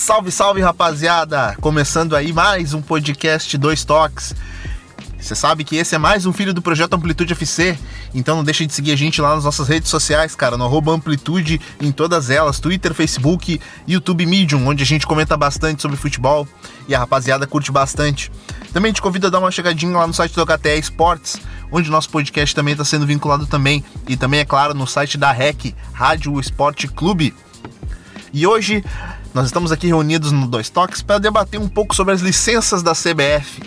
Salve, salve, rapaziada! Começando aí mais um podcast Dois Toques. Você sabe que esse é mais um filho do projeto Amplitude FC, então não deixe de seguir a gente lá nas nossas redes sociais, cara, no arroba Amplitude em todas elas, Twitter, Facebook, YouTube Medium, onde a gente comenta bastante sobre futebol e a rapaziada curte bastante. Também te convido a dar uma chegadinha lá no site do HTE Esportes, onde nosso podcast também está sendo vinculado também, e também, é claro, no site da REC, Rádio Esporte Clube. E hoje nós estamos aqui reunidos no Dois Toques para debater um pouco sobre as licenças da CBF.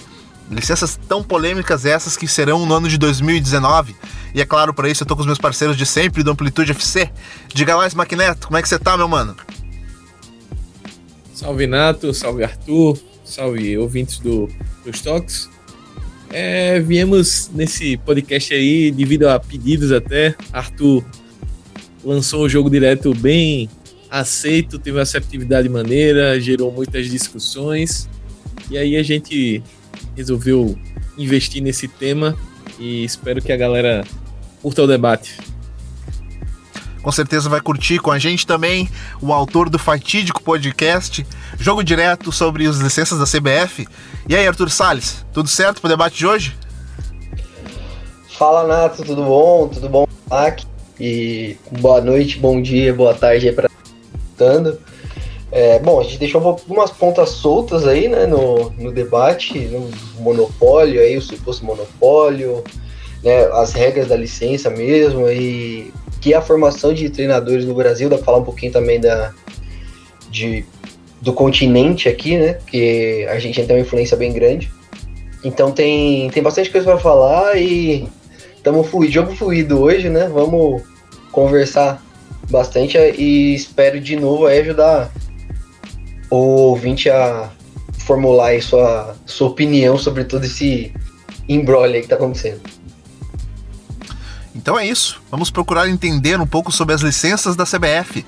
Licenças tão polêmicas essas que serão no ano de 2019. E é claro, para isso eu tô com os meus parceiros de sempre do Amplitude FC. Diga lá, Maquineto, como é que você tá, meu mano? Salve Nato, salve Arthur, salve ouvintes do, dos Toques. É, viemos nesse podcast aí devido a pedidos até. Arthur lançou um jogo direto bem aceito, teve uma receptividade maneira, gerou muitas discussões. E aí a gente resolveu investir nesse tema e espero que a galera curta o debate. Com certeza vai curtir com a gente também o autor do fatídico podcast Jogo Direto sobre as licenças da CBF. E aí, Arthur Salles, tudo certo para o debate de hoje? Fala, Nato, tudo bom? Tudo bom, Mac? E boa noite, bom dia, boa tarde aí para escutando. É, bom, a gente deixou algumas pontas soltas aí, né, no, no debate, no monopólio, aí o suposto monopólio, né, as regras da licença mesmo, e que a formação de treinadores no Brasil, dá pra falar um pouquinho também da, de, do continente aqui, né, que a gente tem uma influência bem grande. Então tem, tem bastante coisa para falar e estamos fluido, jogo fluido hoje, né, vamos conversar bastante e espero de novo ajudar o ouvinte a formular aí sua, sua opinião sobre todo esse embrolho aí que tá acontecendo. Então é isso. Vamos procurar entender um pouco sobre as licenças da CBF.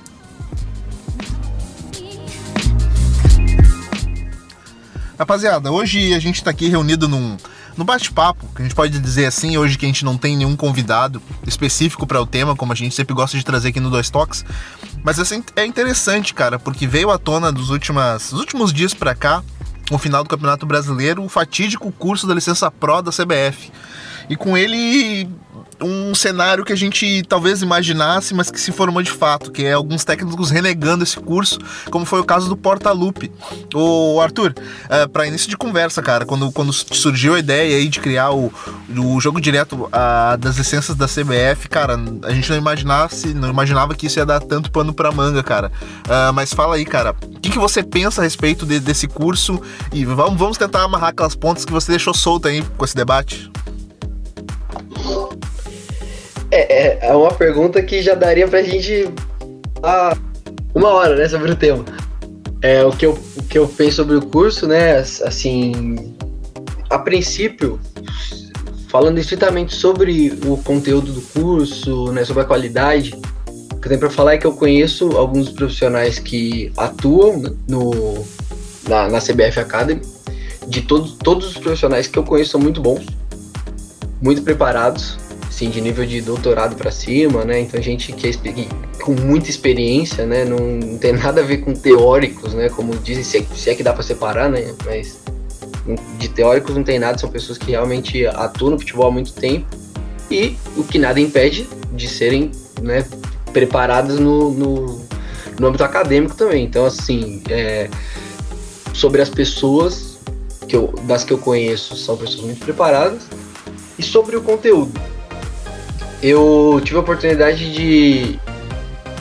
Rapaziada, hoje a gente está aqui reunido num, no bate-papo, que a gente pode dizer assim, hoje que a gente não tem nenhum convidado específico para o tema, como a gente sempre gosta de trazer aqui no Dois Toques. Mas assim, é interessante, cara, porque veio à tona dos, últimas, dos últimos dias para cá, no final do Campeonato Brasileiro, o fatídico curso da licença Pro da CBF. E com ele um cenário que a gente talvez imaginasse, mas que se formou de fato, que é alguns técnicos renegando esse curso, como foi o caso do Porta-Lupe. O Arthur, é, para início de conversa, cara, quando, quando surgiu a ideia aí de criar o, o jogo direto a, das licenças da CBF, cara, a gente não imaginasse, não imaginava que isso ia dar tanto pano pra manga, cara. Uh, mas fala aí, cara, o que, que você pensa a respeito de, desse curso? E vamos, vamos tentar amarrar aquelas pontas que você deixou solta aí com esse debate. É, é, é uma pergunta que já daria pra gente ah, uma hora, né, sobre o tema. É, o, que eu, o que eu penso sobre o curso, né, assim, a princípio, falando estritamente sobre o conteúdo do curso, né, sobre a qualidade, o que eu tenho para falar é que eu conheço alguns profissionais que atuam no, na, na CBF Academy. De todos, todos os profissionais que eu conheço são muito bons, muito preparados, assim, de nível de doutorado para cima, né? Então gente que é com muita experiência, né? Não, não, tem nada a ver com teóricos, né? Como dizem, se é, se é que dá para separar, né? Mas de teóricos não tem nada, são pessoas que realmente atuam no futebol há muito tempo e o que nada impede de serem, né? Preparadas no, no, no âmbito acadêmico também. Então, assim, é, sobre as pessoas que eu, das que eu conheço, são pessoas muito preparadas. E sobre o conteúdo, eu tive a oportunidade de,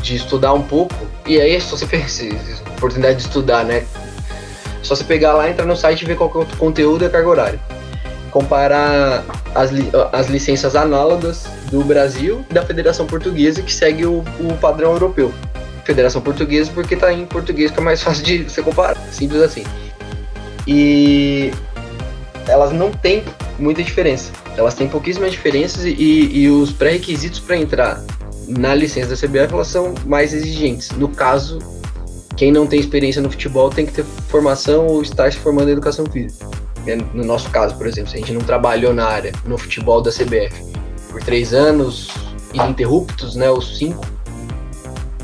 de estudar um pouco, e aí só você fez oportunidade de estudar, né? Só você pegar lá, entrar no site e ver qual é o conteúdo e a carga horária. Comparar as, li as licenças análogas do Brasil e da Federação Portuguesa, que segue o, o padrão europeu. Federação Portuguesa porque tá em português que é mais fácil de você comparar, simples assim. E elas não têm muita diferença. Elas têm pouquíssimas diferenças e, e os pré-requisitos para entrar na licença da CBF elas são mais exigentes. No caso, quem não tem experiência no futebol tem que ter formação ou estar se formando em educação física. É, no nosso caso, por exemplo, se a gente não trabalhou na área, no futebol da CBF, por três anos ininterruptos, né, os cinco,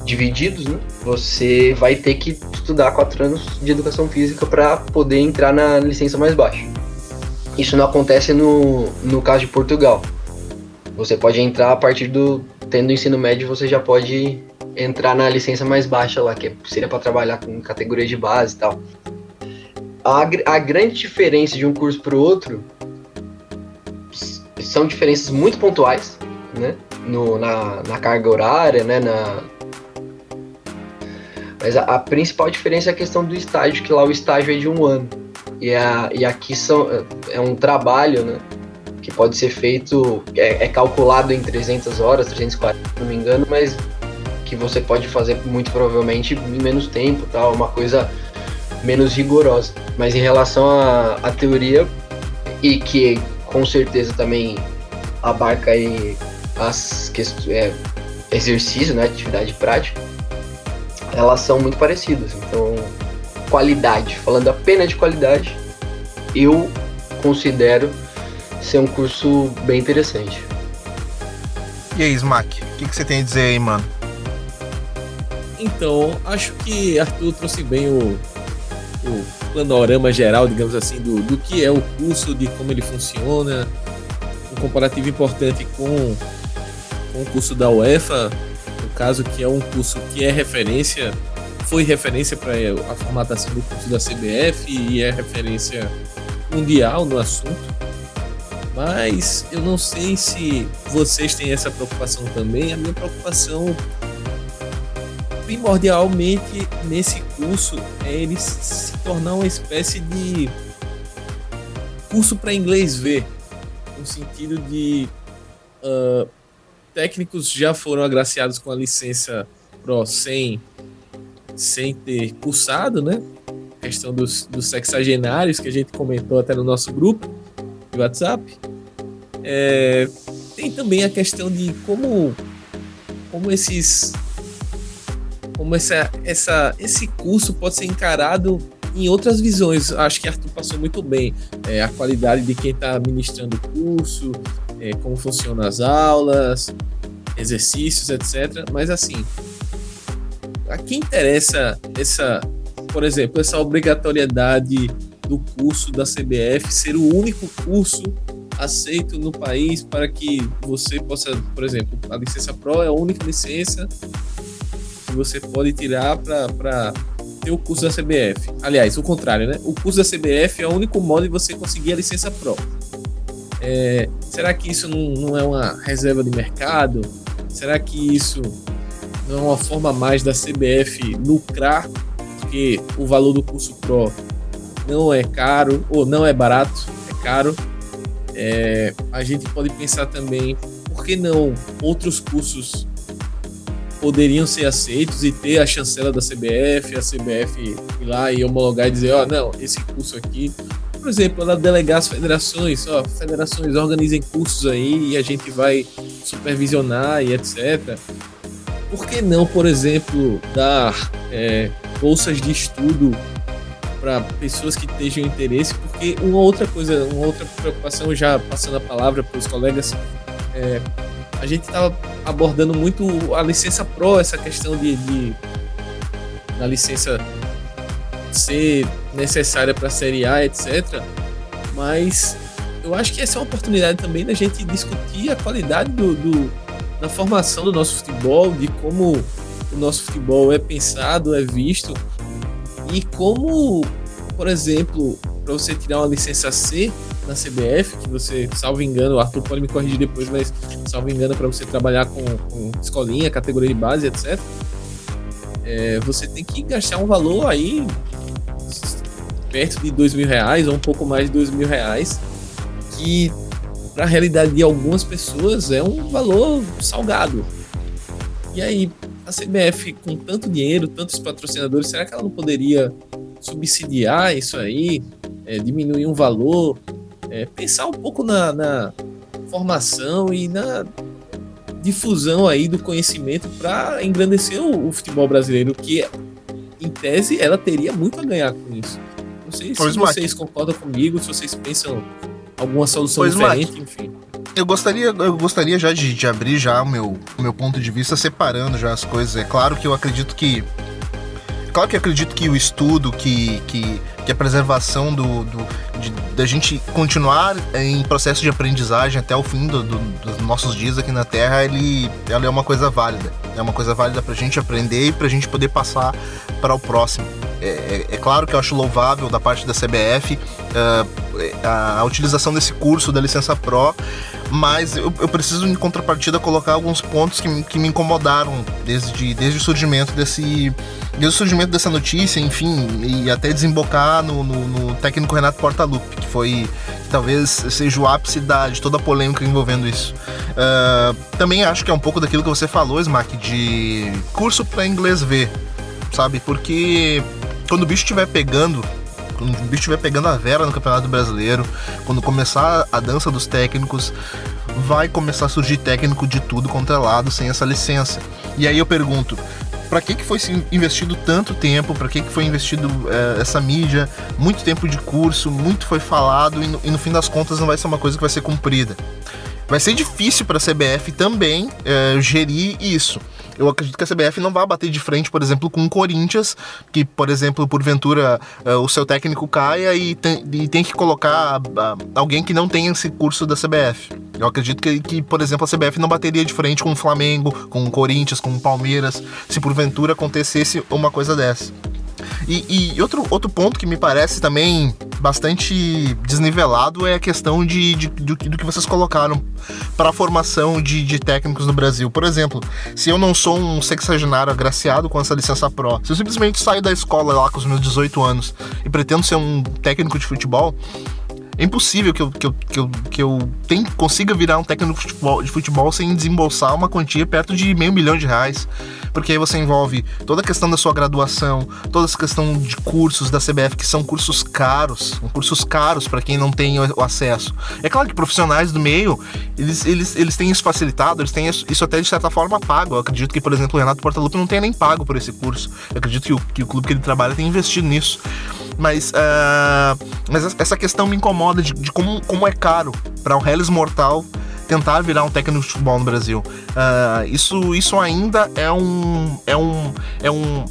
divididos, né? Você vai ter que estudar quatro anos de educação física para poder entrar na licença mais baixa. Isso não acontece no, no caso de Portugal. Você pode entrar a partir do. Tendo ensino médio, você já pode entrar na licença mais baixa lá, que seria para trabalhar com categoria de base e tal. A, a grande diferença de um curso para o outro são diferenças muito pontuais, né? No, na, na carga horária, né? Na... Mas a, a, principal diferença é a questão do estágio, que lá o estágio é de um ano. E, a, e aqui são, é um trabalho, né? Que pode ser feito, é, é calculado em 300 horas, 340, se não me engano, mas que você pode fazer muito provavelmente em menos tempo, tal, uma coisa menos rigorosa. Mas em relação à, à teoria, e que com certeza também abarca aí as questões, é, exercício, né, atividade prática, elas são muito parecidas. Então, qualidade, falando apenas de qualidade, eu considero ser um curso bem interessante. E aí, Smack, o que, que você tem a dizer aí, mano? Então, acho que Arthur trouxe bem o, o panorama geral, digamos assim, do, do que é o curso, de como ele funciona, um comparativo importante com, com o curso da UEFA, no caso que é um curso que é referência, foi referência para a formatação do curso da CBF e é referência mundial no assunto. Mas eu não sei se vocês têm essa preocupação também. A minha preocupação primordialmente nesse curso é ele se tornar uma espécie de curso para inglês ver, no sentido de uh, técnicos já foram agraciados com a licença Pro sem, sem ter cursado, né? A questão dos, dos sexagenários que a gente comentou até no nosso grupo de WhatsApp. É, tem também a questão de como, como esses como essa, essa, esse curso pode ser encarado em outras visões. Acho que Arthur passou muito bem é, a qualidade de quem está ministrando o curso, é, como funcionam as aulas, exercícios, etc. Mas assim, a quem interessa essa, por exemplo, essa obrigatoriedade do curso da CBF ser o único curso aceito no país para que você possa, por exemplo, a licença Pro é a única licença que você pode tirar para ter o curso da CBF. Aliás, o contrário, né? O curso da CBF é o único modo de você conseguir a licença Pro. É, será que isso não, não é uma reserva de mercado? Será que isso é uma forma mais da CBF lucrar? Porque o valor do curso Pro não é caro, ou não é barato, é caro. É, a gente pode pensar também, por que não outros cursos poderiam ser aceitos e ter a chancela da CBF, a CBF ir lá e homologar e dizer, ó, oh, não, esse curso aqui, por exemplo, ela delegar as federações, ó, federações organizem cursos aí e a gente vai supervisionar e etc. Por que não, por exemplo, dar é, bolsas de estudo para pessoas que estejam interesse? Porque uma outra coisa, uma outra preocupação, já passando a palavra para os colegas, é, a gente estava abordando muito a licença Pro, essa questão de, de da licença ser necessária para a Série A, etc. Mas eu acho que essa é uma oportunidade também da gente discutir a qualidade do, do, da formação do nosso futebol, de como o nosso futebol é pensado, é visto e como, por exemplo, para você tirar uma licença C, na CBF, que você, salvo engano, o Arthur pode me corrigir depois, mas salvo engano, para você trabalhar com, com, escolinha, categoria de base, etc., é, você tem que gastar um valor aí perto de dois mil reais ou um pouco mais de dois mil reais, que para a realidade de algumas pessoas é um valor salgado. E aí, a CBF, com tanto dinheiro, tantos patrocinadores, será que ela não poderia subsidiar isso aí, é, diminuir um valor, é, pensar um pouco na, na, formação e na difusão aí do conhecimento para engrandecer o, o, futebol brasileiro, que em tese ela teria muito a ganhar com isso. Não sei se pois vocês concordam comigo, se vocês pensam alguma solução pois diferente, enfim. eu gostaria, eu gostaria já de, de abrir já o meu, meu ponto de vista separando já as coisas. É claro que eu acredito que claro que acredito que o estudo, que, que, que a preservação do, do da gente continuar em processo de aprendizagem até o fim do, do, dos nossos dias aqui na Terra, ele, ela é uma coisa válida. É uma coisa válida para a gente aprender e para a gente poder passar para o próximo. É, é, é, claro que eu acho louvável da parte da CBF uh, a, a, utilização desse curso da licença Pro, mas eu, eu, preciso, em contrapartida, colocar alguns pontos que, que me incomodaram desde, desde o surgimento desse. Desde o surgimento dessa notícia, enfim, e até desembocar no, no, no técnico Renato Portaluppi, que foi talvez seja o ápice da, de toda a polêmica envolvendo isso. Uh, também acho que é um pouco daquilo que você falou, Smack, de curso para inglês ver, sabe? Porque quando o bicho estiver pegando, quando o bicho estiver pegando a vera no Campeonato Brasileiro, quando começar a dança dos técnicos, vai começar a surgir técnico de tudo contra lado sem essa licença. E aí eu pergunto, para que, que foi investido tanto tempo, para que, que foi investido é, essa mídia, muito tempo de curso, muito foi falado e no, e no, fim das contas não vai ser uma coisa que vai ser cumprida. Vai ser difícil para a CBF também é, gerir isso eu acredito que a CBF não vai bater de frente, por exemplo, com o Corinthians, que, por exemplo, porventura uh, o seu técnico caia e tem, e tem que colocar uh, alguém que não tenha esse curso da CBF. Eu acredito que, que, por exemplo, a CBF não bateria de frente com o Flamengo, com o Corinthians, com o Palmeiras, se porventura acontecesse uma coisa dessa. E, e, outro, outro ponto que me parece também bastante desnivelado é a questão de, de do, do, que vocês colocaram para a formação de, de, técnicos no Brasil. Por exemplo, se eu não sou um sexagenário agraciado com essa licença Pro, se eu simplesmente saio da escola lá com os meus 18 anos e pretendo ser um técnico de futebol, é impossível que eu, que eu, que eu, que eu consiga virar um técnico de futebol, de futebol sem desembolsar uma quantia perto de meio milhão de reais. Porque aí você envolve toda a questão da sua graduação, toda essa questão de cursos da CBF, que são cursos caros, cursos caros para quem não tem o acesso. É claro que profissionais do meio, eles, eles, eles têm isso facilitado, eles têm isso até de certa forma pago. Eu acredito que, por exemplo, o Renato Portaluppi não tenha nem pago por esse curso. Eu acredito que o, que o clube que ele trabalha tem investido nisso. Mas, uh, mas essa questão me incomoda de, de como, como é caro para um Hellis Mortal tentar virar um técnico de futebol no Brasil. Uh, isso, isso ainda é um, é um, é um,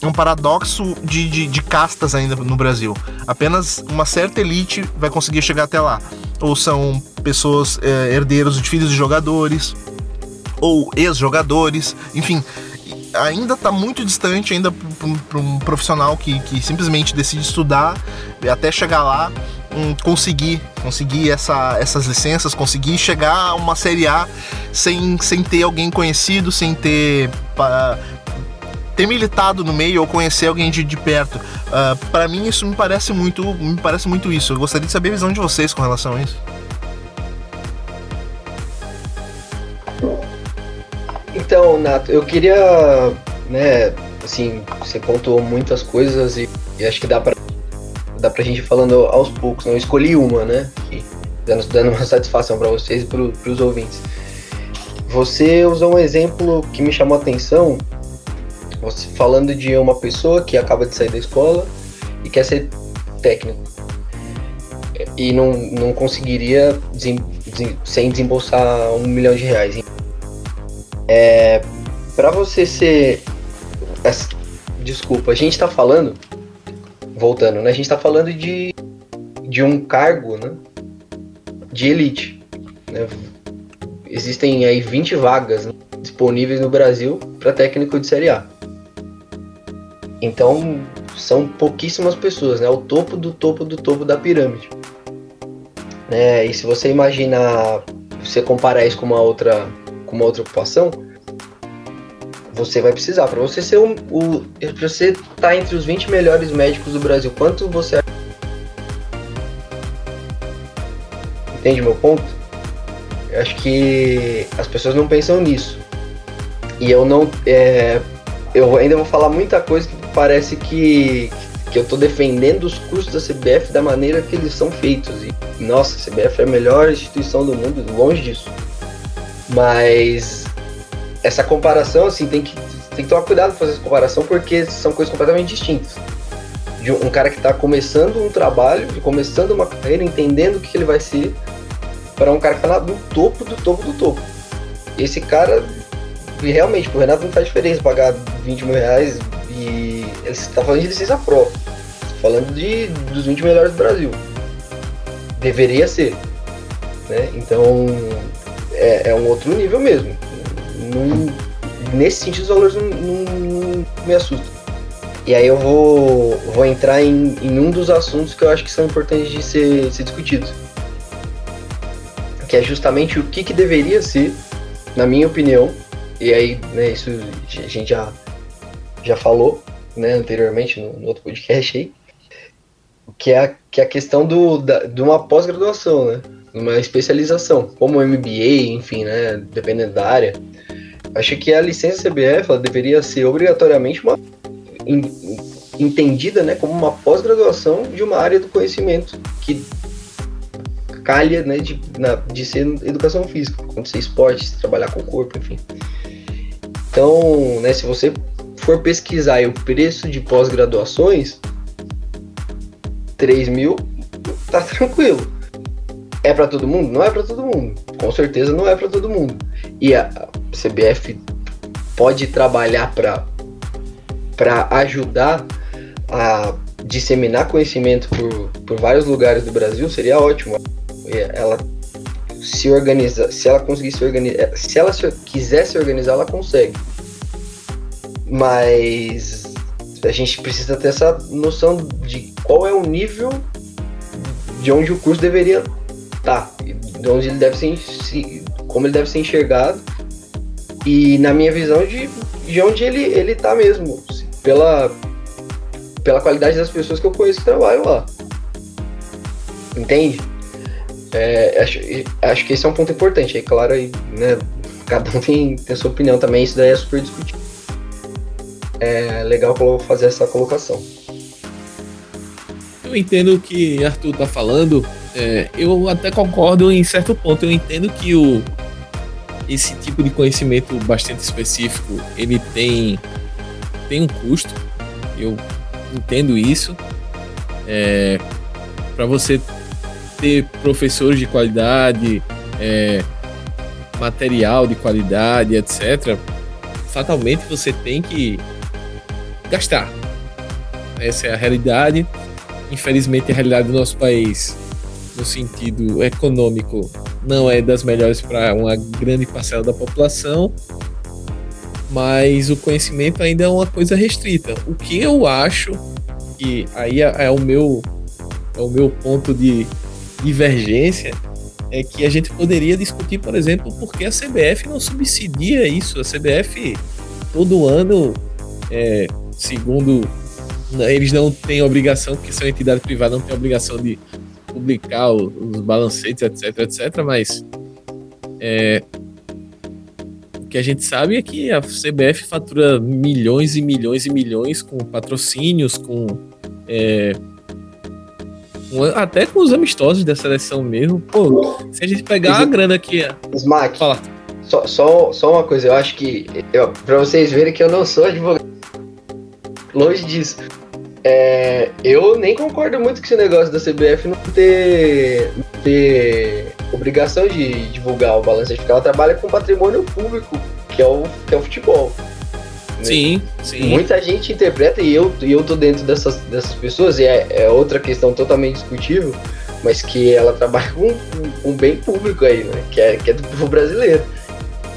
é um paradoxo de, de, de, castas ainda no Brasil. Apenas uma certa elite vai conseguir chegar até lá. Ou são pessoas eh, herdeiros de filhos de jogadores, ou ex-jogadores, enfim ainda está muito distante ainda para um profissional que, que simplesmente decide estudar até chegar lá um, conseguir conseguir essa, essas licenças, conseguir chegar a uma série A sem, sem ter alguém conhecido, sem ter ter militado no meio ou conhecer alguém de, de perto. Uh, ah, para mim isso me parece muito me parece muito isso. Eu gostaria de saber a visão de vocês com relação a isso. Então, Nato, eu queria, né, assim, você pontuou muitas coisas e, e acho que dá para dá pra gente ir falando aos poucos. Não escolhi uma, né? E dando, dando uma satisfação para vocês e para os ouvintes. Você usou um exemplo que me chamou a atenção, você falando de uma pessoa que acaba de sair da escola e quer ser técnico e não, não conseguiria desem, desem, sem desembolsar um milhão de reais. É, para você ser. Desculpa, a gente está falando voltando, né? A gente está falando de, de um cargo, né? De elite. Né? Existem aí 20 vagas né? disponíveis no Brasil para técnico de Série A. Então, são pouquíssimas pessoas, né? O topo do topo do topo da pirâmide. Né? E se você imaginar, você comparar isso com uma outra, com uma outra ocupação, você vai precisar. Para você ser um, o. Pra você estar tá entre os 20 melhores médicos do Brasil, quanto você. Entende meu ponto? Eu acho que as pessoas não pensam nisso. E eu não. É, eu ainda vou falar muita coisa que parece que, que eu tô defendendo os cursos da CBF da maneira que eles são feitos. E, nossa, a CBF é a melhor instituição do mundo, longe disso. Mas essa comparação, assim, tem que, tem que tomar cuidado com fazer essa comparação porque são coisas completamente distintas. De um cara que está começando um trabalho, começando uma carreira, entendendo o que ele vai ser, para um cara que tá no topo do topo do topo. Esse cara, realmente, pro Renato não faz diferença pagar 20 mil reais e ele está falando de licença pro. Falando de, dos 20 melhores do Brasil. Deveria ser. Né? Então é, é um outro nível mesmo. Nesse sentido os valores não, não, não, me assustam. E aí eu vou, vou entrar em, em, um dos assuntos que eu acho que são importantes de ser, ser discutidos. Que é justamente o que, que deveria ser, na minha opinião, e aí, né, isso a gente já, já falou né, anteriormente no, no outro podcast aí, que é a, que é a questão do, da, de uma pós-graduação, né? Uma especialização, como MBA, enfim, né? Dependendo da área. Acho que a licença CBF ela deveria ser obrigatoriamente uma entendida né, como uma pós-graduação de uma área do conhecimento que calha né, de, na, de ser educação física, ser esporte, trabalhar com o corpo, enfim. Então, né, se você for pesquisar o preço de pós-graduações, 3 mil, tá tranquilo. É para todo mundo? Não é para todo mundo. Com certeza não é para todo mundo. E a CBF pode trabalhar para ajudar a disseminar conhecimento por, por vários lugares do Brasil, seria ótimo. Ela se organiza, se ela conseguir se organizar, se ela se, quiser se organizar, ela consegue. Mas a gente precisa ter essa noção de qual é o nível de onde o curso deveria tá, de onde ele deve ser, como ele deve ser enxergado e na minha visão de, de onde ele ele está mesmo, pela pela qualidade das pessoas que eu conheço que trabalham lá, entende? É, acho, acho que esse é um ponto importante. Aí, claro, aí, né, cada um tem, tem sua opinião também, isso daí é super discutível é legal fazer essa colocação. Eu entendo o que Arthur está falando. É, eu até concordo em certo ponto. Eu entendo que o, esse tipo de conhecimento bastante específico ele tem, tem um custo. Eu entendo isso. É, Para você ter professores de qualidade, é, material de qualidade, etc., fatalmente você tem que gastar. Essa é a realidade. Infelizmente, a realidade do nosso país, no sentido econômico, não é das melhores para uma grande parcela da população, mas o conhecimento ainda é uma coisa restrita. O que eu acho que aí é, é o meu é o meu ponto de divergência é que a gente poderia discutir, por exemplo, por que a CBF não subsidia isso. A CBF todo ano é, segundo eles não têm obrigação, porque são entidade privada, não tem obrigação de publicar os balancetes, etc, etc, mas é, o que a gente sabe é que a CBF fatura milhões e milhões e milhões com patrocínios, com é, até com os amistosos da seleção mesmo. Pô, se a gente pegar a grana aqui. Smack, Fala. Só, só, só uma coisa, eu acho que. Eu, pra vocês verem que eu não sou advogado longe disso. É, eu nem concordo muito com esse negócio da CBF não ter, ter obrigação de divulgar o balanço porque ela trabalha com patrimônio público, que é o, que é o futebol. Né? Sim, sim. Muita gente interpreta, e eu, e eu tô dentro dessas, dessas pessoas, e é, é outra questão totalmente discutível, mas que ela trabalha com um bem público aí, né? Que é, que é do povo brasileiro.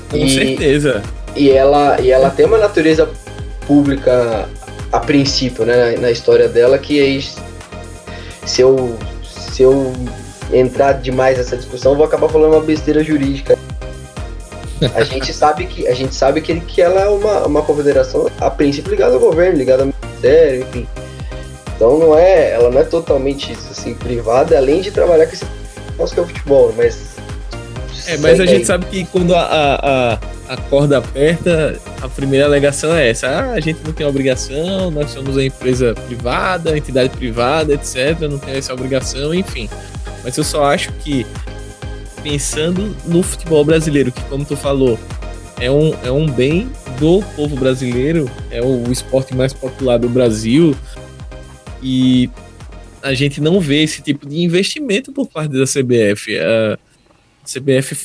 Com e, certeza. E ela, e ela tem uma natureza pública a princípio, né, na história dela, que aí, se eu, se eu entrar demais nessa discussão, eu vou acabar falando uma besteira jurídica. A gente sabe que a gente sabe que, que ela é uma, uma confederação a princípio ligada ao governo, ligada ao ministério, enfim. Então não é, ela não é totalmente assim privada, além de trabalhar com esse nosso que é o futebol, mas é, mas a gente sabe que quando a, a, a corda aperta, a primeira alegação é essa: ah, a gente não tem obrigação, nós somos uma empresa privada, entidade privada, etc. Não tem essa obrigação, enfim. Mas eu só acho que, pensando no futebol brasileiro, que, como tu falou, é um, é um bem do povo brasileiro, é o esporte mais popular do Brasil, e a gente não vê esse tipo de investimento por parte da CBF. Uh, CBF,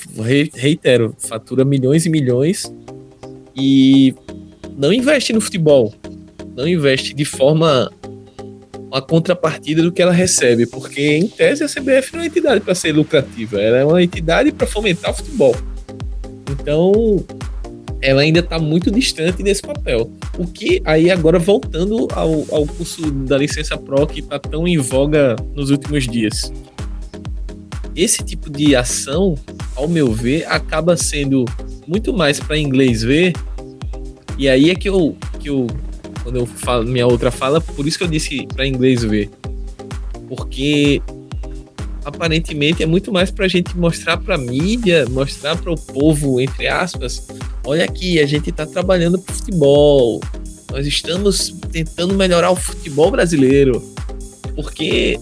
reitero, fatura milhões e milhões e não investe no futebol. Não investe de forma a contrapartida do que ela recebe, porque em tese a CBF não é uma entidade para ser lucrativa, ela é uma entidade para fomentar o futebol. Então, ela ainda está muito distante desse papel. O que aí agora voltando ao, ao curso da licença Pro que está tão em voga nos últimos dias. Esse tipo de ação, ao meu ver, acaba sendo muito mais para inglês ver. E aí é que eu, que eu quando eu falo minha outra fala, por isso que eu disse para inglês ver. Porque aparentemente é muito mais para a gente mostrar para a mídia, mostrar para o povo, entre aspas, olha aqui, a gente está trabalhando para futebol, nós estamos tentando melhorar o futebol brasileiro, porque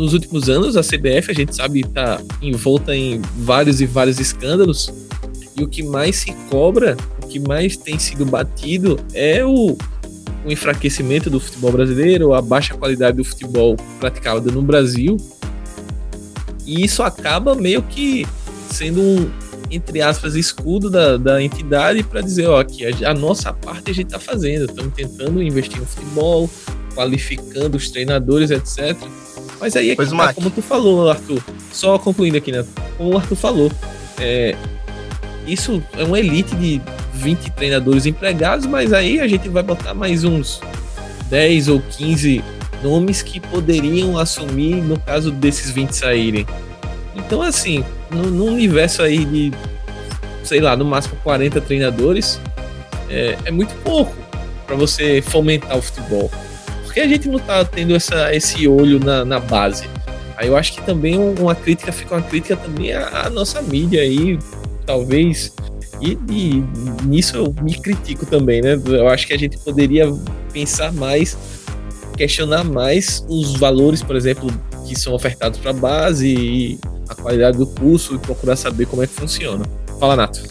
nos últimos anos a CBF a gente sabe está envolta em vários e vários escândalos e o que mais se cobra que mais tem sido batido é o, o enfraquecimento do futebol brasileiro, a baixa qualidade do futebol praticado no Brasil. E isso acaba meio que sendo um, entre aspas, escudo da, da entidade para dizer, ó, aqui a, a, nossa parte a gente está fazendo, estamos tentando investir no futebol, qualificando os treinadores, etc. Mas aí é que, tá, como tu falou, Arthur, só concluindo aqui, né? Como o Arthur falou, é, isso é uma elite de 20 treinadores empregados, mas aí a gente vai botar mais uns 10 ou 15 nomes que poderiam assumir no caso desses 20 saírem. Então, assim, no, no universo aí de, sei lá, no máximo 40 treinadores, é, é muito pouco para você fomentar o futebol. Porque a gente não tá tendo essa, esse olho na, na base. Aí eu acho que também uma crítica fica uma crítica também à, à nossa mídia aí, talvez e, e, nisso eu me critico também, né? Eu acho que a gente poderia pensar mais, questionar mais os valores, por exemplo, que são ofertados para a base e a qualidade do curso e procurar saber como é que funciona. Fala, Nato.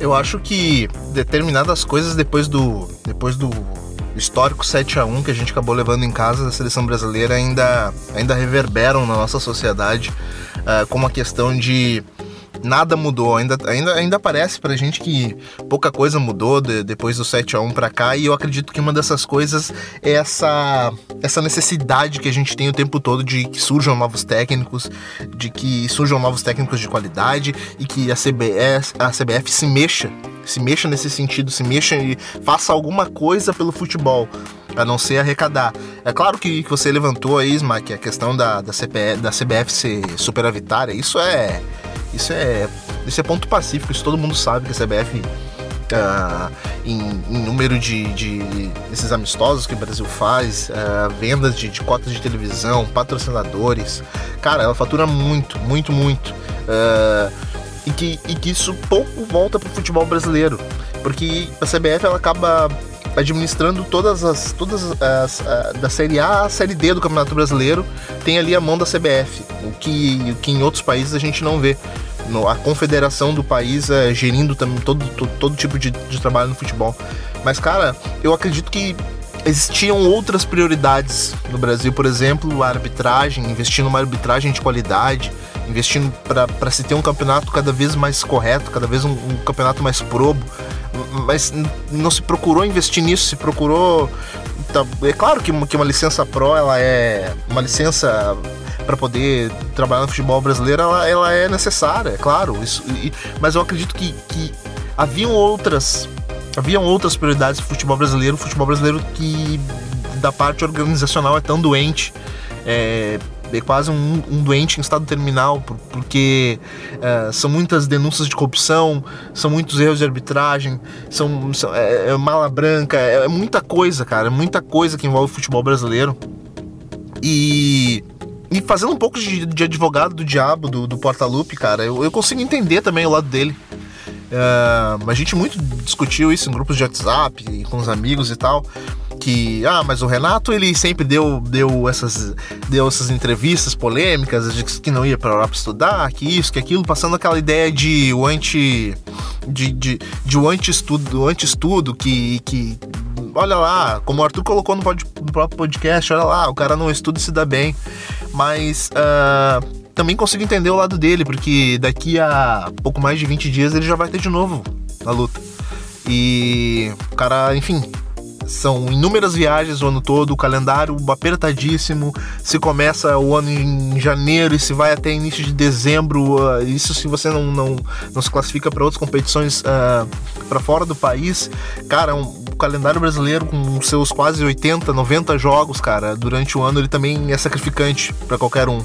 Eu acho que determinadas coisas depois do depois do histórico 7 a 1 que a gente acabou levando em casa da seleção brasileira ainda ainda reverberam na nossa sociedade, uh, como a questão de nada mudou. Ainda, ainda, ainda parece pra gente que pouca coisa mudou de, depois do 7 a 1 pra cá. E eu acredito que uma dessas coisas é essa, essa necessidade que a gente tem o tempo todo de que surjam novos técnicos, de que surjam novos técnicos de qualidade e que a CBS, a CBF se mexa. Se mexa nesse sentido, se mexa e faça alguma coisa pelo futebol a não ser arrecadar. É claro que, que você levantou aí, Isma, que a questão da, da, CPE, da CBF ser superavitária, isso é isso é, isso é ponto pacífico, isso todo mundo sabe que a CBF, uh, ah, em, em, número de, de esses amistosos que o Brasil faz, uh, vendas de, de, cotas de televisão, patrocinadores, cara, ela fatura muito, muito, muito. Uh, e, que, e que isso pouco volta para o futebol brasileiro, porque a CBF ela acaba administrando todas as todas as, as, da série A à série D do Campeonato Brasileiro tem ali a mão da CBF o que o que em outros países a gente não vê. No, a confederação do país é, gerindo também todo, todo, todo tipo de, de trabalho no futebol. Mas cara eu acredito que existiam outras prioridades no Brasil por exemplo a arbitragem investir numa arbitragem de qualidade investindo para se ter um campeonato cada vez mais correto cada vez um, um campeonato mais probo mas não se procurou investir nisso, se procurou. Tá, é claro que uma, que uma licença pro ela é uma licença para poder trabalhar no futebol brasileiro, ela, ela é necessária, é claro. Isso, e, mas eu acredito que, que haviam outras haviam outras prioridades do futebol brasileiro, o futebol brasileiro que da parte organizacional é tão doente. É, é quase um, um doente em estado terminal, porque é, são muitas denúncias de corrupção, são muitos erros de arbitragem, são, são é, é, mala branca, é, é, muita coisa, cara, é muita coisa que envolve o futebol brasileiro. E, e fazendo um pouco de, de advogado do diabo do, do Portalupe, cara, eu, eu consigo entender também o lado dele. Uh, a gente muito discutiu isso em grupos de WhatsApp com os amigos e tal que ah, mas o Renato ele sempre deu deu essas deu essas entrevistas polêmicas que não ia para a Europa estudar, que isso, que aquilo, passando aquela ideia de o anti de, de, de o anti-estudo, anti-estudo que que olha lá, como o Arthur colocou no, pod, no próprio podcast, olha lá, o cara não estuda e se dá bem. Mas uh, também consigo entender o lado dele, porque daqui a pouco mais de 20 dias ele já vai ter de novo a luta. E o cara, enfim, são inúmeras viagens o ano todo, o calendário apertadíssimo. Se começa o ano em janeiro e se vai até início de dezembro, uh, isso se você não, não, não se classifica para outras competições uh, ah, para fora do país. Cara, um, o calendário brasileiro com seus quase 80, 90 jogos, cara, durante o ano ele também é sacrificante para qualquer um.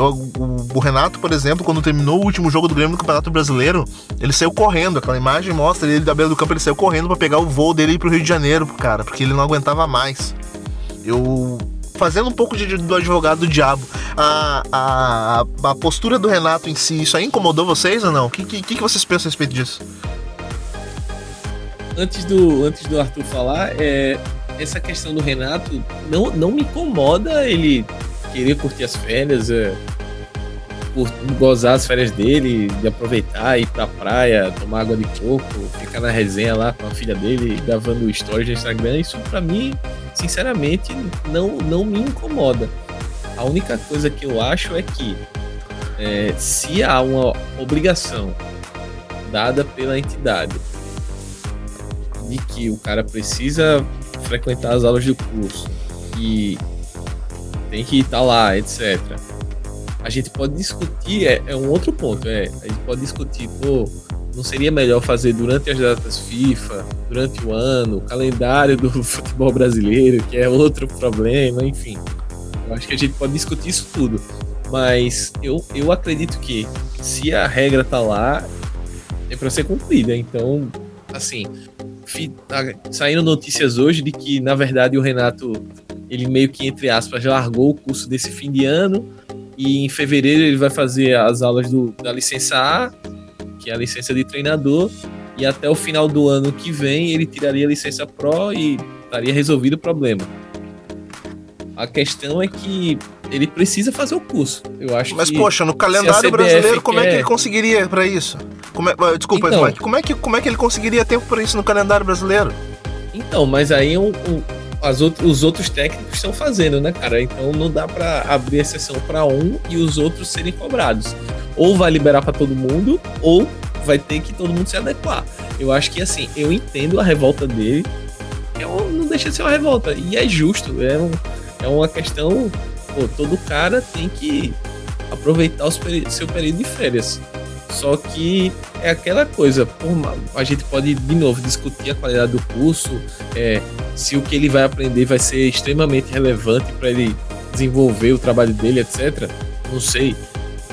Eu, o, o, Renato, por exemplo, quando terminou o último jogo do Grêmio no Campeonato Brasileiro, ele saiu correndo. Aquela imagem mostra ele da beira do campo, ele saiu correndo para pegar o voo dele e ir pro Rio de Janeiro, cara, porque ele não aguentava mais. Eu fazendo um pouco de, do advogado do diabo, a, a, a postura do Renato em si, isso aí incomodou vocês ou não? O que, que, que vocês pensam a respeito disso? Antes do, antes do Arthur falar, é, essa questão do Renato não, não me incomoda ele querer curtir as férias, é, gozar as férias dele, de aproveitar, ir pra praia, tomar água de coco, ficar na resenha lá com a filha dele, gravando stories no Instagram, isso para mim, sinceramente, não, não me incomoda. A única coisa que eu acho é que é, se há uma obrigação dada pela entidade de que o cara precisa frequentar as aulas do curso e tem que estar lá, etc. A gente pode discutir, é, é, um outro ponto, é, a gente pode discutir, pô, não seria melhor fazer durante as datas FIFA, durante o ano, o calendário do futebol brasileiro, que é outro problema, enfim. Eu acho que a gente pode discutir isso tudo. Mas eu, eu acredito que se a regra tá lá, é para ser cumprida. Então, assim, tá saindo notícias hoje de que, na verdade, o Renato ele meio que, entre aspas, largou o curso desse fim de ano e em fevereiro ele vai fazer as aulas do, da licença A, que é a licença de treinador, e até o final do ano que vem ele tiraria a licença Pro e estaria resolvido o problema. A questão é que ele precisa fazer o curso. Eu acho Mas, que poxa, no calendário brasileiro, como quer... é que ele conseguiria para isso? Como é... Desculpa, então, como é, que, como é que ele conseguiria tempo para isso no calendário brasileiro? Então, mas aí um, um, as os outros técnicos estão fazendo, né, cara? Então não dá para abrir exceção para um e os outros serem cobrados. Ou vai liberar para todo mundo, ou vai ter que todo mundo se adequar. Eu acho que assim, eu entendo a revolta dele, é não deixa de ser uma revolta, e é justo, é, um, é uma questão, pô, todo cara tem que aproveitar o seu período de férias. Só que é aquela coisa, por, a gente pode de novo discutir a qualidade do curso, é, se o que ele vai aprender vai ser extremamente relevante para ele desenvolver o trabalho dele, etc. Não sei,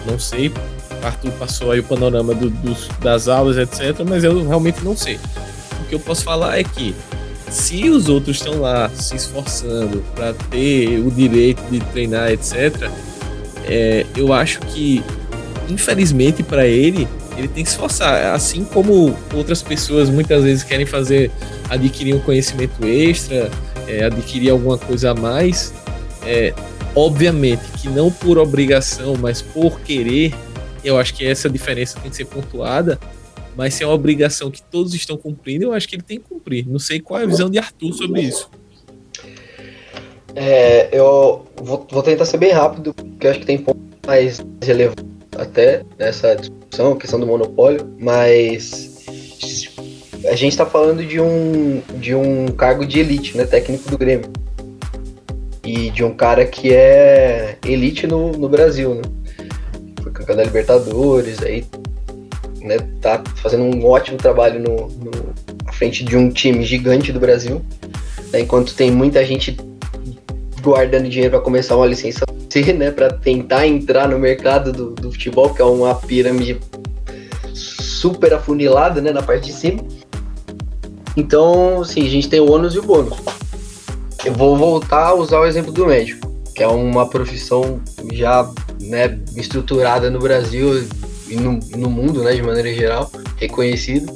não sei. Arthur passou aí o panorama do, dos, das aulas, etc. Mas eu realmente não sei. O que eu posso falar é que se os outros estão lá se esforçando para ter o direito de treinar, etc., é, eu acho que infelizmente para ele, ele tem que se esforçar. Assim como outras pessoas muitas vezes querem fazer, adquirir um conhecimento extra, é, adquirir alguma coisa a mais, é, obviamente que não por obrigação, mas por querer, eu acho que essa diferença tem que ser pontuada. Mas se é uma obrigação que todos estão cumprindo, eu acho que ele tem que cumprir. Não sei qual é a visão de Arthur sobre isso. É, eu vou, vou tentar ser bem rápido, porque eu acho que tem pontos mais relevantes até nessa discussão, questão do monopólio, mas a gente está falando de um, de um cargo de elite, né, técnico do Grêmio. E de um cara que é elite no, no Brasil, né? Foi campeão da Libertadores, aí né, tá fazendo um ótimo trabalho no, no, à frente de um time gigante do Brasil. Né, enquanto tem muita gente guardando dinheiro para começar uma licença C, né, para tentar entrar no mercado do, do, futebol, que é uma pirâmide super afunilada, né, na parte de cima. Então, assim, a gente tem o ônus e o bônus. Eu vou voltar a usar o exemplo do médico, que é uma profissão já né, estruturada no Brasil e no, no mundo, né, de maneira geral, reconhecido.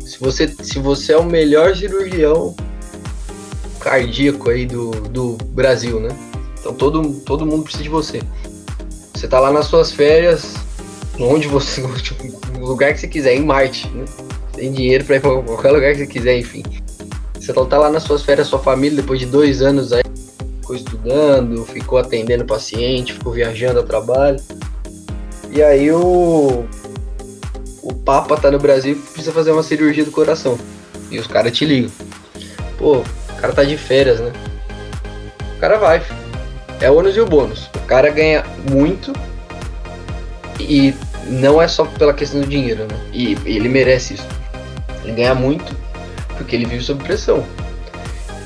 Se você, se você é o melhor cirurgião cardíaco aí do, do Brasil, né? Então todo, todo mundo precisa de você. Você tá lá nas suas férias, onde você. No lugar que você quiser, em Marte, né? Tem dinheiro pra ir pra qualquer lugar que você quiser, enfim. Você tá lá nas suas férias, sua família, depois de dois anos aí, ficou estudando, ficou atendendo paciente, ficou viajando a trabalho. E aí o, o Papa tá no Brasil e precisa fazer uma cirurgia do coração. E os caras te ligam. Pô, o cara tá de férias, né? O cara vai. É o ônus e o bônus. O cara ganha muito e não é só pela questão do dinheiro, né? E ele merece isso. Ele ganha muito porque ele vive sob pressão.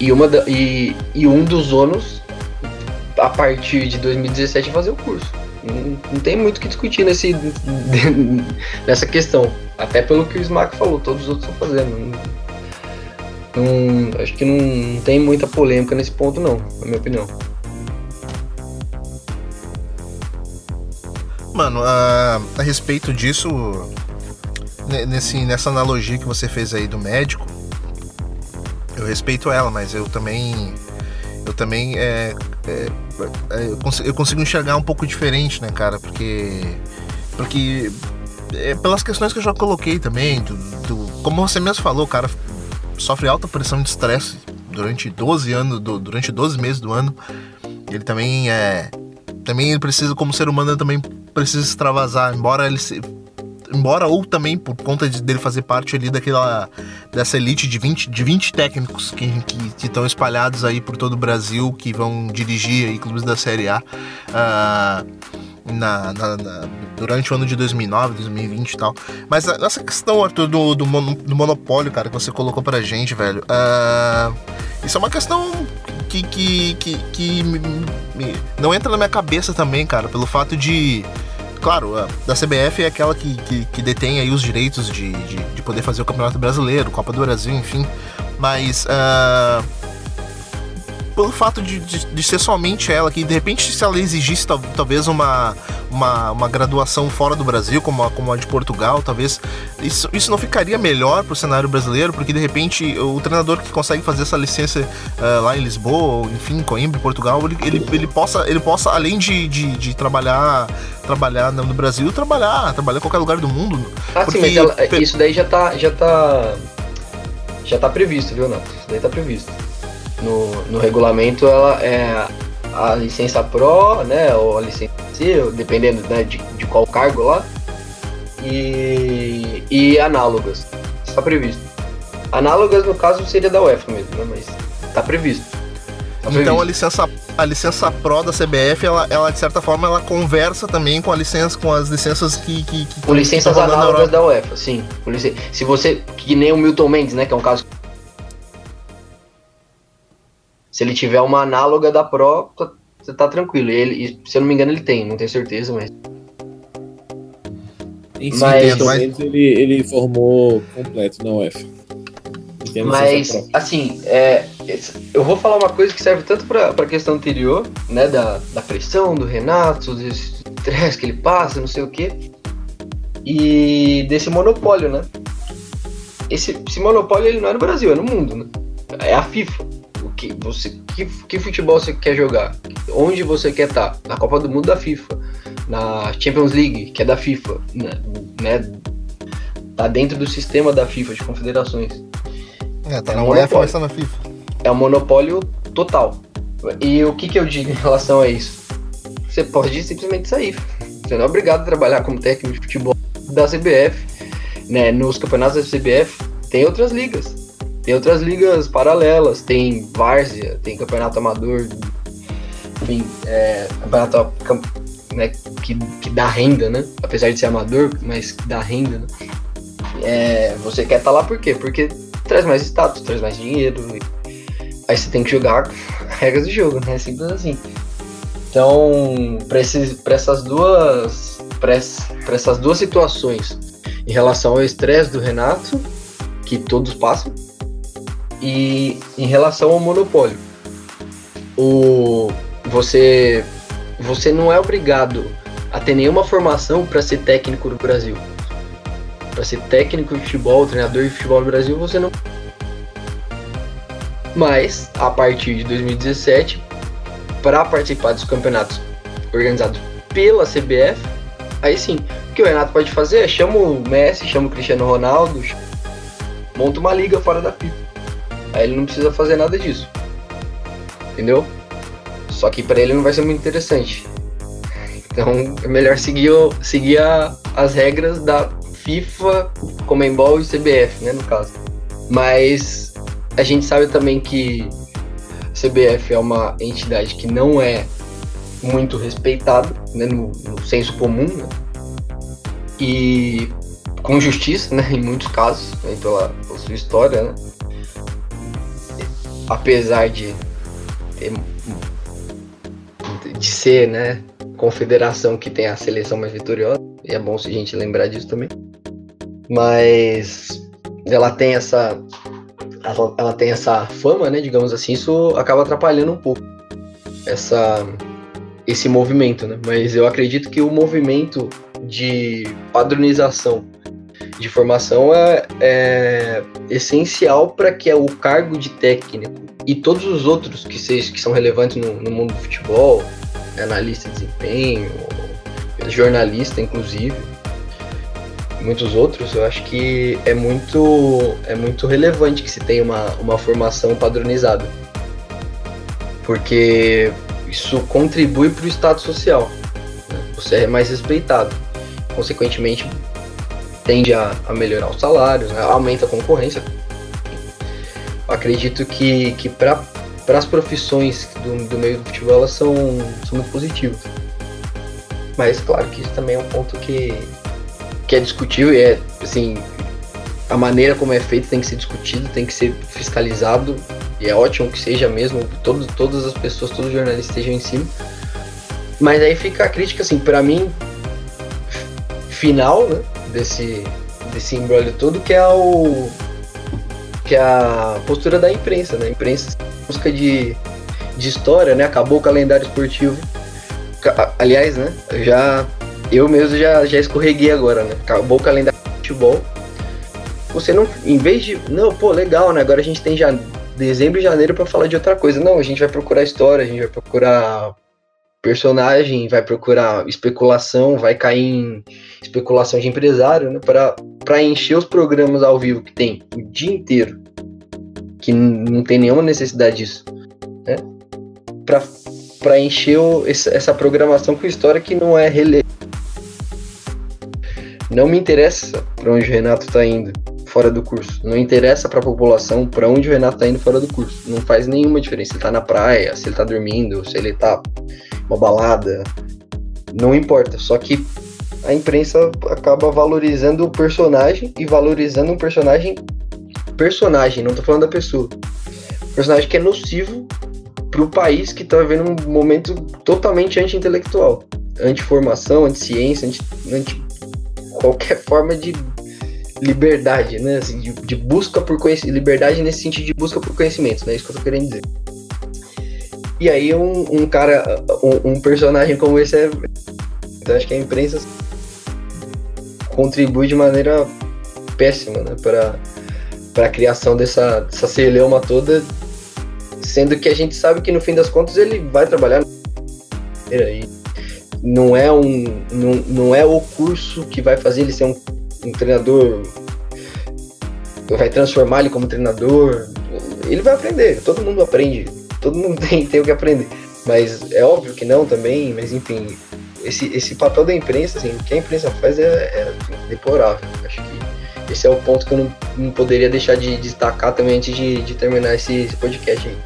E, uma da, e, e um dos ônus, a partir de 2017, é fazer o curso. Não, não tem muito o que discutir nesse, nessa questão. Até pelo que o Smack falou, todos os outros estão fazendo. Não, acho que não, não tem muita polêmica nesse ponto, não, na minha opinião. Mano, a, a respeito disso, nesse, nessa analogia que você fez aí do médico, eu respeito ela, mas eu também. Eu também. É, é, é, eu, consigo, eu consigo enxergar um pouco diferente, né, cara? Porque. Porque. É, pelas questões que eu já coloquei também, do, do, como você mesmo falou, o cara sofre alta pressão de estresse durante 12 anos, do, durante 12 meses do ano. Ele também é. Também precisa, como ser humano, também precisa extravasar, embora ele se, embora ou também por conta de, dele fazer parte ali daquela dessa elite de 20, de 20 técnicos que estão espalhados aí por todo o Brasil que vão dirigir aí clubes da Série A uh, na, na, na, durante o ano de 2009, 2020 e tal. Mas essa questão, Arthur, do, do, do monopólio, cara, que você colocou pra gente, velho, uh, isso é uma questão que, que, que, que me, me, não entra na minha cabeça também, cara, pelo fato de claro, a da CBF é aquela que, que, que detém aí os direitos de, de, de, poder fazer o Campeonato Brasileiro, Copa do Brasil, enfim. Mas uh, pelo fato de, de, de, ser somente ela, que de repente se ela exigisse tal, talvez uma, uma, uma, graduação fora do Brasil, como a, como a de Portugal, talvez isso, isso não ficaria melhor para o cenário brasileiro, porque de repente o treinador que consegue fazer essa licença uh, lá em Lisboa, ou enfim, Coimbra, Portugal, ele, ele, ele, possa, ele possa, além de, de, de trabalhar trabalhar no Brasil, trabalhar, trabalhar em qualquer lugar do mundo. Ah, porque... sim, mas ela, isso daí já tá, já tá, já tá previsto, viu, Nato? Isso daí tá previsto no, no regulamento ela é a licença Pro, né, ou a licença C, dependendo né, de, de qual cargo lá, e, e análogas. Está previsto. Análogas, no caso, seria da UEFA mesmo, né, mas está previsto. Tá então a licença, a licença Pro da CBF, ela, ela de certa forma ela conversa também com a licença, com as licenças que, que, que com licenças análogas da UEFA, sim. Se você que nem o Milton Mendes, né, que é um caso se ele tiver uma análoga da Pro, tá, você tá tranquilo. Ele, se eu não me engano, ele tem, não tenho certeza, mas. Em mas, mas... ele, ele formou completo na UEFA. Mas, assim, é, eu vou falar uma coisa que serve tanto para a questão anterior, né, da, da pressão do Renato, desse estresse que ele passa, não sei o quê, e desse monopólio, né? Esse, esse monopólio ele não é no Brasil, é no mundo, né? É a FIFA que você que, que futebol você quer jogar, onde você quer estar, tá? na Copa do Mundo da FIFA, na Champions League, que é da FIFA, né, né tá dentro do sistema da FIFA de confederações. É, tá é na UEFA, mas tá na FIFA. É um monopólio total. E o que, que eu digo em relação a isso? Você pode simplesmente sair. Você não é obrigado a trabalhar como técnico de futebol da CBF, né? Nos campeonatos da CBF tem outras ligas. Tem outras ligas paralelas, tem Várzea, tem Campeonato Amador, enfim, é, campeonato né, que, que dá renda, né? Apesar de ser amador, mas dá renda, né? É, você quer estar tá lá por quê? Porque traz mais status, traz mais dinheiro. Aí você tem que jogar regras do jogo, né? Simples assim. Então, para essas duas para essas duas situações em relação ao estresse do Renato, que todos passam, e em relação ao monopólio, o, você, você não é obrigado a ter nenhuma formação para ser técnico no Brasil. Para ser técnico de futebol, treinador de futebol no Brasil, você não. Mas, a partir de 2017, para participar dos campeonatos organizados pela CBF, aí sim, o que o Renato pode fazer é chama o Messi, chama o Cristiano Ronaldo, monta uma liga fora da FIFA. Aí ele não precisa fazer nada disso. Entendeu? Só que para ele não vai ser muito interessante. Então é melhor seguir, seguir a, as regras da FIFA, Comembol e CBF, né, no caso. Mas a gente sabe também que a CBF é uma entidade que não é muito respeitada né, no, no senso comum né, e com justiça, né, em muitos casos, né, pela, pela sua história, né, apesar de ter, de ser, né, confederação que tem a seleção mais vitoriosa, e é bom se a gente lembrar disso também. Mas ela tem essa ela, ela tem essa fama, né, digamos assim, isso acaba atrapalhando um pouco essa esse movimento, né? Mas eu acredito que o movimento de padronização de formação é, é essencial para que o cargo de técnico e todos os outros que, que são relevantes no, no mundo do futebol, analista de desempenho, jornalista, inclusive, muitos outros, eu acho que é muito, é muito relevante que se tenha uma, uma formação padronizada. Porque isso contribui para o status social. Né? Você é mais respeitado. Consequentemente, tende a, a melhorar os salários, né? aumenta a concorrência. acredito que, que para as profissões do, do meio do futebol elas são, são muito positivas. Mas claro que isso também é um ponto que, que é discutível e é assim, a maneira como é feito tem que ser discutido, tem que ser fiscalizado e é ótimo que seja mesmo, todo, todas as pessoas, todos os jornalistas estejam em cima. Mas aí fica a crítica, assim, para mim, final, né, desse, desse embrólio todo, que é o que é a postura da imprensa, né? A imprensa busca de, de história, né? Acabou o calendário esportivo. Aliás, né? Já eu mesmo já, já escorreguei agora, né? Acabou o calendário de futebol. Você não, em vez de, não, pô, legal, né? Agora a gente tem já dezembro e janeiro para falar de outra coisa. Não, a gente vai procurar história, a gente vai procurar personagem, vai procurar especulação, vai cair em especulação de empresário, né? Para encher os programas ao vivo que tem o dia inteiro, que não tem nenhuma necessidade disso, né? Para encher o, essa programação com história que não é relevante. Não me interessa para onde o Renato está indo fora do curso. Não interessa para a população para onde o Renato está indo fora do curso. Não faz nenhuma diferença. Se ele tá na praia, se ele tá dormindo, se ele tá uma balada, não importa. Só que a imprensa acaba valorizando o personagem e valorizando um personagem personagem, não tô falando da pessoa. personagem que é nocivo para o país que está vivendo um momento totalmente anti-intelectual, anti-formação, anti-ciência, anti, anti qualquer forma de liberdade, né? Assim, de, de, busca por conhecimento, liberdade nesse sentido de busca por conhecimento, né? Isso que eu tô querendo dizer. E aí um, um cara, um, um, personagem como esse é. Então acho que a imprensa contribui de maneira péssima, né? Para a criação dessa, dessa celeuma toda, sendo que a gente sabe que no fim das contas ele vai trabalhar não é um não, não é o curso que vai fazer ele ser um um treinador vai transformar ele como treinador. Ele vai aprender, todo mundo aprende, todo mundo tem, tem o que aprender. Mas é óbvio que não também, mas enfim, esse, esse papel da imprensa, assim, o que a imprensa faz é, é deplorável. Acho que esse é o ponto que eu não, não poderia deixar de destacar também antes de, de terminar esse, esse podcast aí.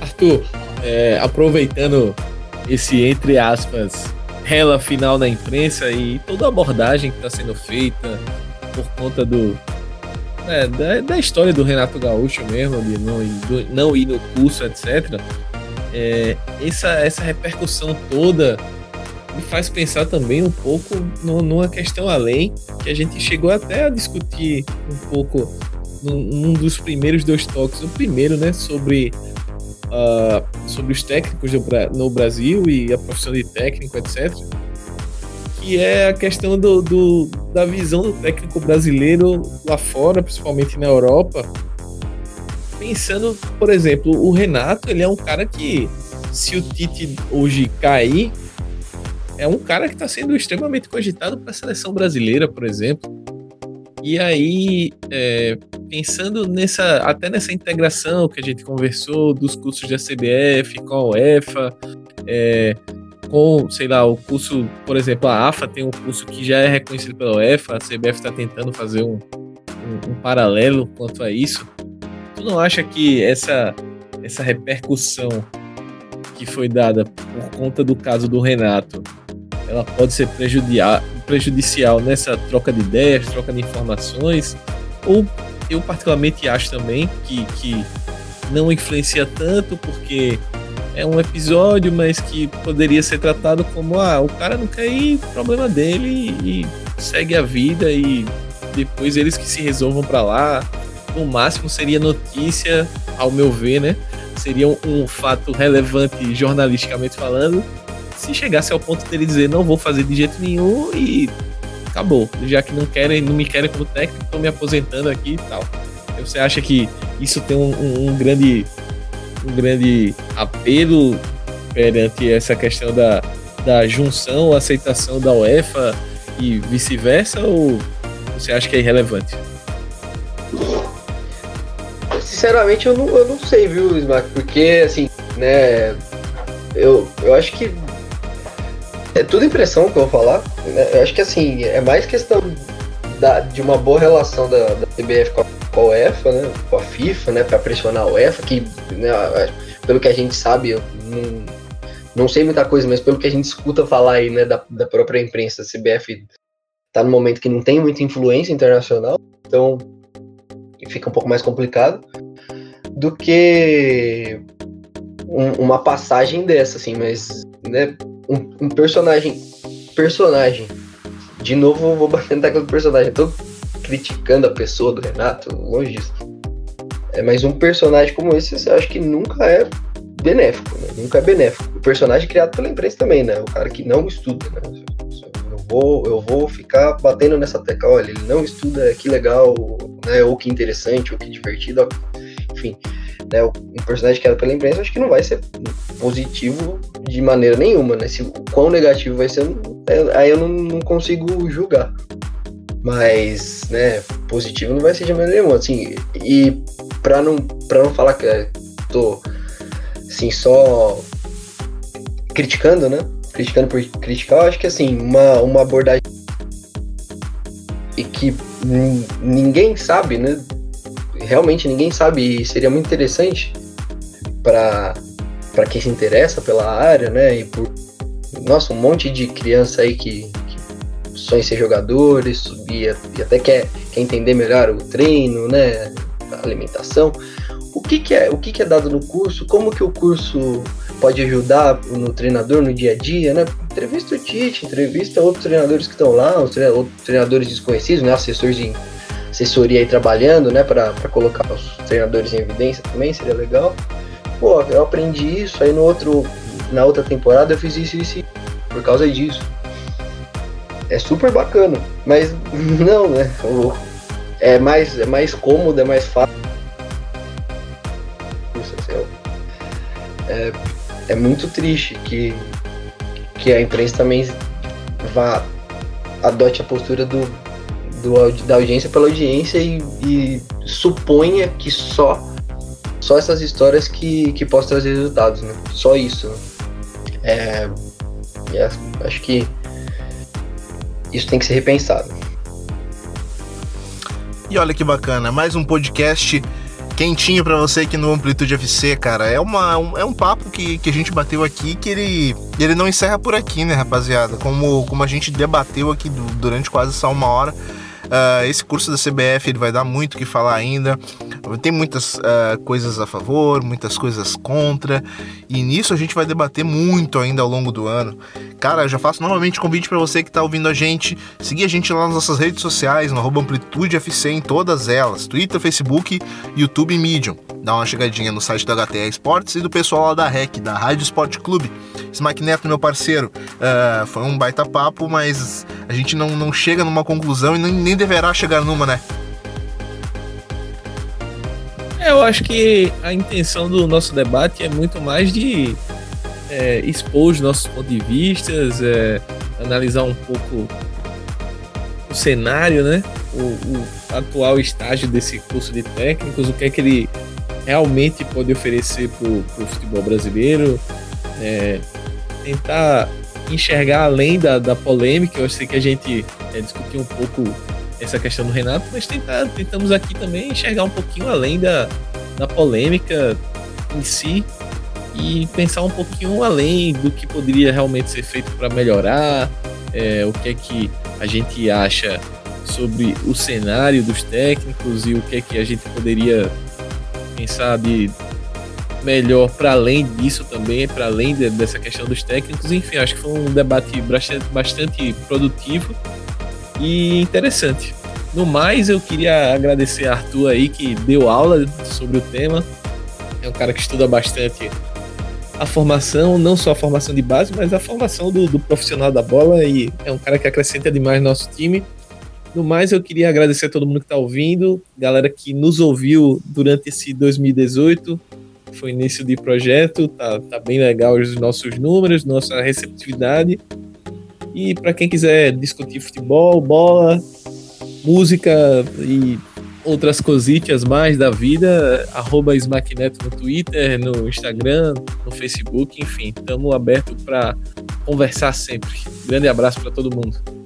Arthur, é, aproveitando esse entre aspas rela final na imprensa e toda a abordagem que está sendo feita por conta do, é, da, da, história do Renato Gaúcho mesmo, de não, do, não ir no curso, etc. É, essa, essa repercussão toda me faz pensar também um pouco no, numa questão além, que a gente chegou até a discutir um pouco num, dos primeiros dois toques, o primeiro, né, sobre uh, sobre os técnicos no Brasil e a profissão de técnico, etc. Que é a questão do, do, da visão do técnico brasileiro lá fora, principalmente na Europa. Pensando, por exemplo, o Renato, ele é um cara que, se o Tite hoje cair, é um cara que está sendo extremamente cogitado para a seleção brasileira, por exemplo. E aí, é, pensando nessa, até nessa integração que a gente conversou dos cursos da CBF com a UEFA, é, com, sei lá, o curso, por exemplo, a AFA tem um curso que já é reconhecido pela UEFA, a CBF está tentando fazer um, um, um, paralelo quanto a isso. Tu não acha que essa, essa repercussão que foi dada por conta do caso do Renato, ela pode ser prejudicial nessa troca de ideias, troca de informações, ou eu particularmente acho também que, que não influencia tanto porque é um episódio, mas que poderia ser tratado como ah, o cara não quer ir, problema dele e segue a vida e depois eles que se resolvam para lá. No máximo seria notícia, ao meu ver, né? Seria um, fato relevante jornalisticamente falando, se chegasse ao ponto dele dizer não vou fazer de jeito nenhum e acabou. Já que não querem, não me querem como técnico, estou me aposentando aqui e tal. Você acha que isso tem um, um, um grande um grande apelo perante essa questão da, da junção, aceitação da UEFA e vice-versa, ou você acha que é irrelevante? Sinceramente, eu não, eu não sei, viu, Smack? Porque, assim, né, eu, eu acho que é tudo impressão que eu vou falar. Né? Eu acho que, assim, é mais questão da, de uma boa relação da, da CBF com a, com a UEFA, né, com a FIFA, né, para pressionar a UEFA, que, né, pelo que a gente sabe, eu não, não sei muita coisa, mas pelo que a gente escuta falar aí, né, da, da própria imprensa, a CBF tá no momento que não tem muita influência internacional, então fica um pouco mais complicado do que um, uma passagem dessa, assim, mas né, um, um, personagem personagem de novo vou batendo naquele personagem, criticando a pessoa do Renato, longe disso. É, mas um personagem como esse, eu acho que nunca é benéfico, né? Nunca é benéfico. O personagem criado pela imprensa também, né? O cara que não estuda, né? Eu vou, eu vou ficar batendo nessa tecla, olha, ele não estuda, que legal, né? Ou que interessante, ou que divertido, enfim. Né, um personagem criado pela imprensa acho que não vai ser positivo de maneira nenhuma, né? Se, o quão negativo vai ser, é, aí eu não, não consigo julgar. Mas, né, positivo não vai ser de maneira nenhuma, assim, e pra não, pra não falar que tô, assim, só criticando, né, criticando por criticar, eu acho que, assim, uma, uma abordagem e que ninguém sabe, né, realmente ninguém sabe e seria muito interessante para para quem se interessa pela área, né, e por nossa, um monte de criança aí que, sonha ser jogadores e, e até quer, quer entender melhor o treino, né, a alimentação. O que, que é o que, que é dado no curso? Como que o curso pode ajudar no treinador no dia a dia, né? Entrevista o Tite, entrevista outros treinadores que estão lá, outros treinadores desconhecidos, né? Assessores de assessoria aí trabalhando, né? Para colocar os treinadores em evidência também, seria legal. Pô, eu aprendi isso, aí no outro, na outra temporada eu fiz isso e isso por causa disso. É super bacana, mas não, né? É mais, é mais cômodo, é mais fácil. É, é muito triste que, que a imprensa também vá adote a postura do, do da audiência pela audiência e, e suponha que só só essas histórias que, que possam trazer resultados, né? Só isso. Né? É, é, acho que isso tem que ser repensado. E olha que bacana, mais um podcast quentinho para você aqui no Amplitude FC, cara. É, uma, um, é um papo que, que a gente bateu aqui que ele, ele não encerra por aqui, né, rapaziada? Como, como a gente debateu aqui durante quase essa uma hora. Uh, esse curso da CBF ele vai dar muito o que falar ainda. Tem muitas uh, coisas a favor, muitas coisas contra, e nisso a gente vai debater muito ainda ao longo do ano. Cara, eu já faço novamente convite para você que está ouvindo a gente, seguir a gente lá nas nossas redes sociais, no FC em todas elas: Twitter, Facebook, YouTube e Medium. Dá uma chegadinha no site da HTE Esportes e do pessoal lá da REC, da Rádio Esporte Clube. Smack Neto, meu parceiro, uh, foi um baita papo, mas a gente não, não chega numa conclusão e nem, nem deverá chegar numa, né? É, eu acho que a intenção do nosso debate é muito mais de é, expor os nossos pontos de vista, é, analisar um pouco o cenário, né? o, o, atual estágio desse curso de técnicos, o que é que ele realmente pode oferecer para o futebol brasileiro, é, tentar enxergar além da, da polêmica. Eu sei que a gente é, discutiu um pouco essa questão do Renato, mas tentar, tentamos aqui também enxergar um pouquinho além da, da polêmica em si e pensar um pouquinho além do que poderia realmente ser feito para melhorar, é, o que é que a gente acha sobre o cenário dos técnicos e o que é que a gente poderia pensar de melhor para além disso também, para além de, dessa questão dos técnicos. Enfim, acho que foi um debate bastante, bastante produtivo e interessante. No mais, eu queria agradecer a Arthur aí que deu aula sobre o tema. É um cara que estuda bastante a formação, não só a formação de base, mas a formação do, do profissional da bola e é um cara que acrescenta demais no nosso time. No mais, eu queria agradecer a todo mundo que está ouvindo, galera que nos ouviu durante esse 2018, foi início de projeto, tá, tá bem legal os nossos números, nossa receptividade. E para quem quiser discutir futebol, bola, música e outras cositas mais da vida, arroba Smackneto no Twitter, no Instagram, no Facebook, enfim, estamos abertos para conversar sempre. Grande abraço para todo mundo.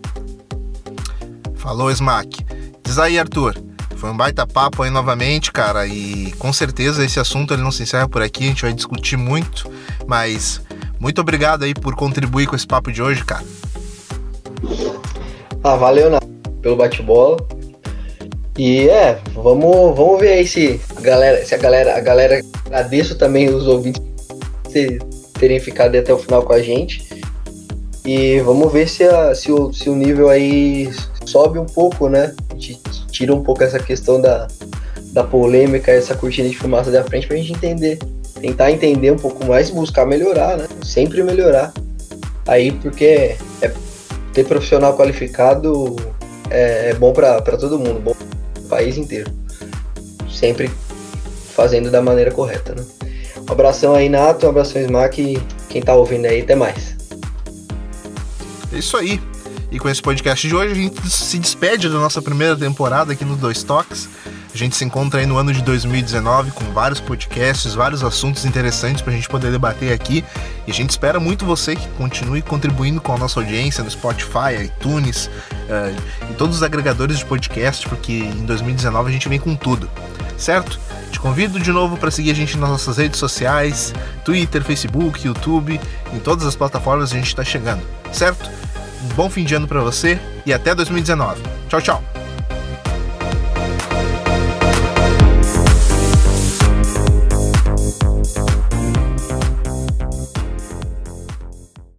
Falou, Smack. Diz aí, Arthur. Foi um baita papo aí novamente, cara, e com certeza esse assunto ele não se encerra por aqui, a gente vai discutir muito, mas muito obrigado aí por contribuir com esse papo de hoje, cara. Ah, valeu né, pelo bate-bola. E é, vamos, vamos ver aí se a galera, se a galera, a galera agradeço também os ouvintes terem ficado até o final com a gente. E vamos ver se, a, se, o, se o nível aí sobe um pouco, né? A gente tira um pouco essa questão da, da polêmica, essa cortina de fumaça da frente pra gente entender. Tentar entender um pouco mais e buscar melhorar, né? Sempre melhorar. Aí, porque é, ter profissional qualificado é, é bom para todo mundo, bom país inteiro. Sempre fazendo da maneira correta, né? Um abração aí, Nato, um abração, Smack, quem tá ouvindo aí, até mais. É isso aí. E com esse podcast de hoje, a gente se despede da nossa primeira temporada aqui no Dois Toques. A gente se encontra aí no ano de 2019 com vários podcasts, vários assuntos interessantes para a gente poder debater aqui. E a gente espera muito você que continue contribuindo com a nossa audiência no Spotify, iTunes uh, e todos os agregadores de podcast, porque em 2019 a gente vem com tudo, certo? Te convido de novo para seguir a gente nas nossas redes sociais, Twitter, Facebook, YouTube, em todas as plataformas a gente está chegando, certo? Um bom fim de ano para você e até 2019. Tchau, tchau.